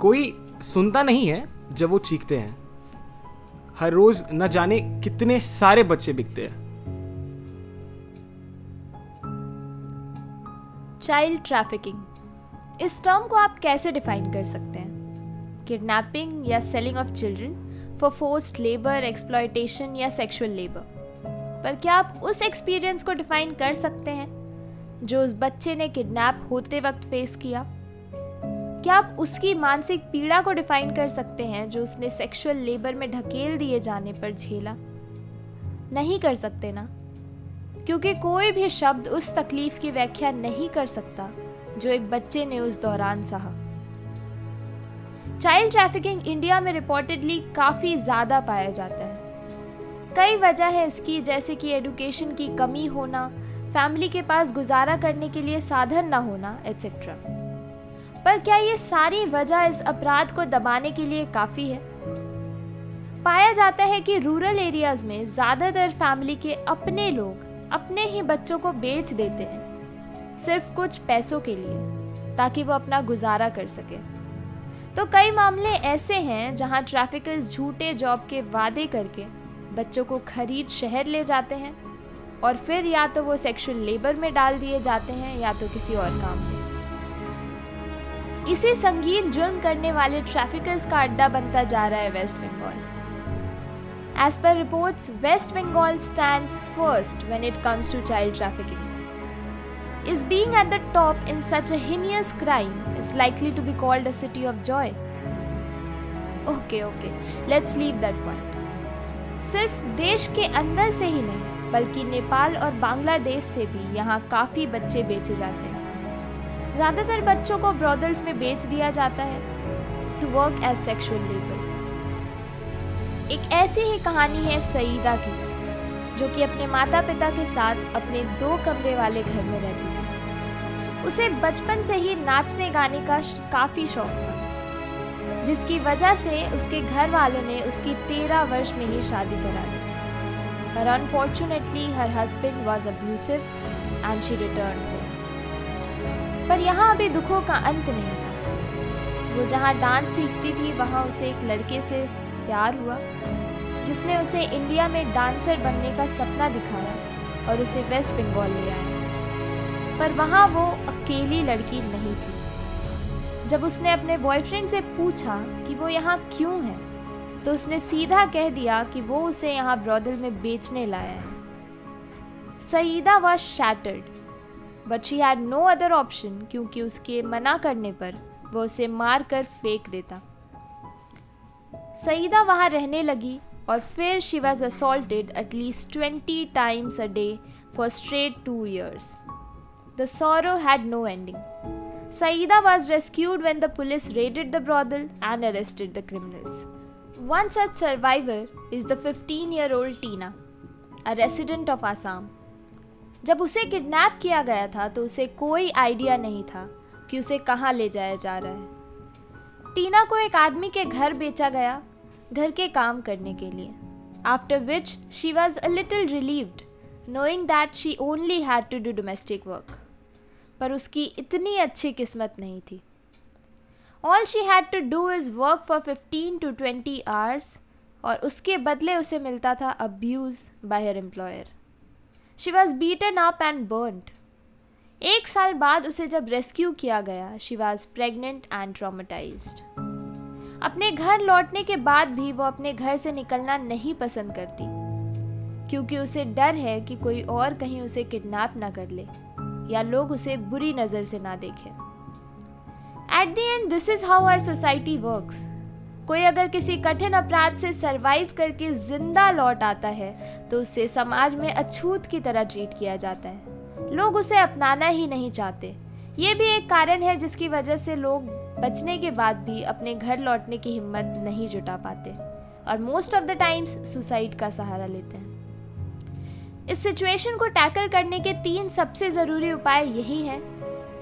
कोई सुनता नहीं है जब वो चीखते हैं। हर रोज न जाने कितने सारे बच्चे बिकते हैं। चाइल्ड ट्रैफिकिंग इस टर्म को आप कैसे डिफाइन कर सकते हैं? किडनैपिंग या selling of children for forced labour exploitation या सेक्सुअल लेबर पर क्या आप उस एक्सपीरियंस को डिफाइन कर सकते हैं जो उस बच्चे ने किडनैप होते वक्त फेस किया? क्या आप उसकी मानसिक पीड़ा को डिफाइन कर सकते हैं जो उसने सेक्सुअल लेबर में ढकेल दिए जाने पर झेला? नहीं कर सकते ना? क्योंकि कोई भी शब्द उस तकलीफ़ की व्याख्या नहीं कर सकता, जो एक बच्चे ने उस दौरान सहा। चाइल्ड ट्रैफिकिंग इंडिया में रिपोर्टेडली काफ़ी ज़्यादा पाया जाता है। कई वजह है इसकी, जैसे कि एडुकेशन की कमी होना फैमिली के पास गुजारा करने के लिए साधन ना होना एट्सेट्रा पर क्या ये सारी वजह इस अपराध को दबाने के लिए काफ़ी है? पाया जाता है कि रूरल एरियाज़ में ज़्यादातर फैमिली के अपने लोग अपने ही बच्चों को बेच देते हैं, सिर्फ़ कुछ पैसों के लिए, ताकि वो अपना गुजारा कर सके। तो कई मामले ऐसे हैं जहाँ ट्रैफिकर्स झूठे जॉब के वादे करके बच्चों को खरीद शहर ले जाते हैं और फिर या तो वो सेक्सुअल लेबर में डाल दिए जाते हैं या तो किसी और काम में। इसी संगीन जुर्म करने वाले ट्रैफिकर्स का अड्डा बनता जा रहा है West Bengal as per reports West Bengal stand first when it comes to child trafficking is being at the top in such heinous crime is likely to be called a city of joy okay okay let's leave that point सिर्फ़ देश के अंदर से ही नहीं, बल्कि नेपाल और बांग्लादेश से भी यहाँ काफ़ी बच्चे बेचे जाते हैं। ज़्यादातर बच्चों को ब्रॉदल्स में बेच दिया जाता है to work as sexual labours एक ऐसी ही कहानी है सईदा की, जो कि अपने माता पिता के साथ अपने दो कमरे वाले घर में रहती थी। उसे बचपन से ही नाचने गाने का काफ़ी शौक था, जिसकी वजह से उसके घर वालों ने उसकी तेरह वर्ष में ही शादी करा दी। पर unfortunately her husband was abusive and she return हो पर यहाँ अभी दुखों का अंत नहीं था। वो जहाँ डांस सीखती थी, वहाँ उसे एक लड़के से प्यार हुआ, जिसने उसे इंडिया में डांसर बनने का सपना दिखाया और उसे वेस्ट बंगाल ले आया। पर वहाँ वो अकेली लड़की नहीं थी। जब उसने अपने बॉयफ्रेंड से पूछा कि वो यहाँ क्यों है तो उसने सीधा कह दिया कि वो उसे यहाँ ब्रॉदल में बेचने लाया है। Saida was shattered but she had no other option क्योंकि उसके मना करने पर वो उसे मार कर फेंक देता सईदा वहाँ रहने लगी और फिर she was assaulted at least twenty times a day for straight two years the sorrow had no ending Saida was rescued when the police raided the brothel and arrested the criminals. One such survivor is the 15 year old Tina, a resident of Assam. जब उसे kidnap किया गया था तो उसे कोई idea नहीं था कि उसे कहाँ ले जाया जा रहा है। टीना को एक आदमी के घर बेचा गया, घर के काम करने के लिए। After which she was a little relieved knowing that she only had to do domestic work पर उसकी इतनी अच्छी किस्मत नहीं थी। All she had to do is work for fifteen to twenty hours और उसके बदले उसे मिलता था abuse by her employer she was beaten up and burned एक साल बाद उसे जब रेस्क्यू किया गया she was pregnant and traumatized अपने घर लौटने के बाद भी वो अपने घर से निकलना नहीं पसंद करती, क्योंकि उसे डर है कि कोई और कहीं उसे किडनैप ना कर ले, या लोग उसे बुरी नज़र से ना देखें। At the end this is how our society works कोई अगर किसी कठिन अपराध से सरवाइव करके ज़िंदा लौट आता है तो उसे समाज में अछूत की तरह ट्रीट किया जाता है। लोग उसे अपनाना ही नहीं चाहते। ये भी एक कारण है जिसकी वजह से लोग बचने के बाद भी अपने घर लौटने की हिम्मत नहीं जुटा पाते और most of the times suicide का सहारा लेते हैं। इस सिचुएशन को टैकल करने के तीन सबसे ज़रूरी उपाय यही हैं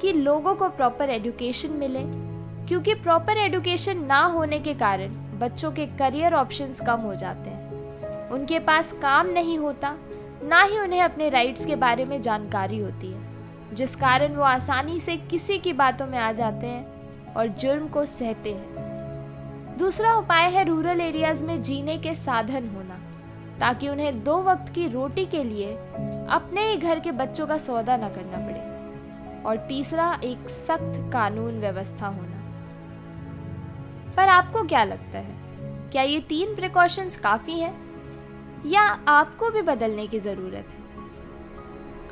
कि लोगों को प्रॉपर एजुकेशन मिले क्योंकि प्रॉपर एडुकेशन ना होने के कारण बच्चों के करियर ऑप्शंस कम हो जाते हैं। उनके पास काम नहीं होता, ना ही उन्हें अपने राइट्स के बारे में जानकारी होती है, जिस कारण वो आसानी से किसी की बातों में आ जाते हैं और जुर्म को सहते हैं। दूसरा उपाय है रूरल एरियाज़ में जीने के साधन होना, ताकि उन्हें दो वक्त की रोटी के लिए अपने ही घर के बच्चों का सौदा न करना पड़े। और तीसरा, एक सख्त कानून व्यवस्था होना। पर आपको क्या लगता है? क्या ये तीन प्रिकॉशंस काफ़ी हैं? या आपको भी बदलने की ज़रूरत है?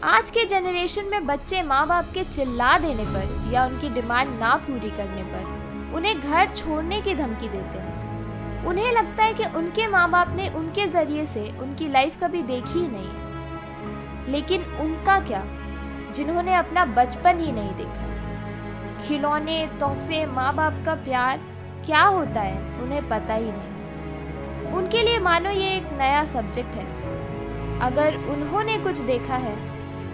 आज के जनरेशन में बच्चे माँ बाप के चिल्ला देने पर या उनकी डिमांड ना पूरी करने पर उन्हें घर छोड़ने की धमकी देते हैं। उन्हें लगता है कि उनके माँ बाप ने उनके ज़रिए से उनकी लाइफ कभी देखी ही नहीं लेकिन उनका क्या? जिन्होंने अपना बचपन ही नहीं देखा। खिलौने, तोहफे माँ बाप का प्यार क्या होता है, उन्हें पता ही नहीं। उनके लिए मानो ये एक नया सब्जेक्ट है। अगर उन्होंने कुछ देखा है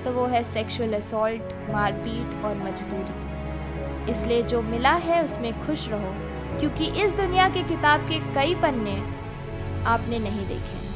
तो वो है सेक्सुअल असोल्ट मारपीट और मजदूरी। इसलिए जो मिला है, उसमें खुश रहो, क्योंकि इस दुनिया के किताब के कई पन्ने आपने नहीं देखे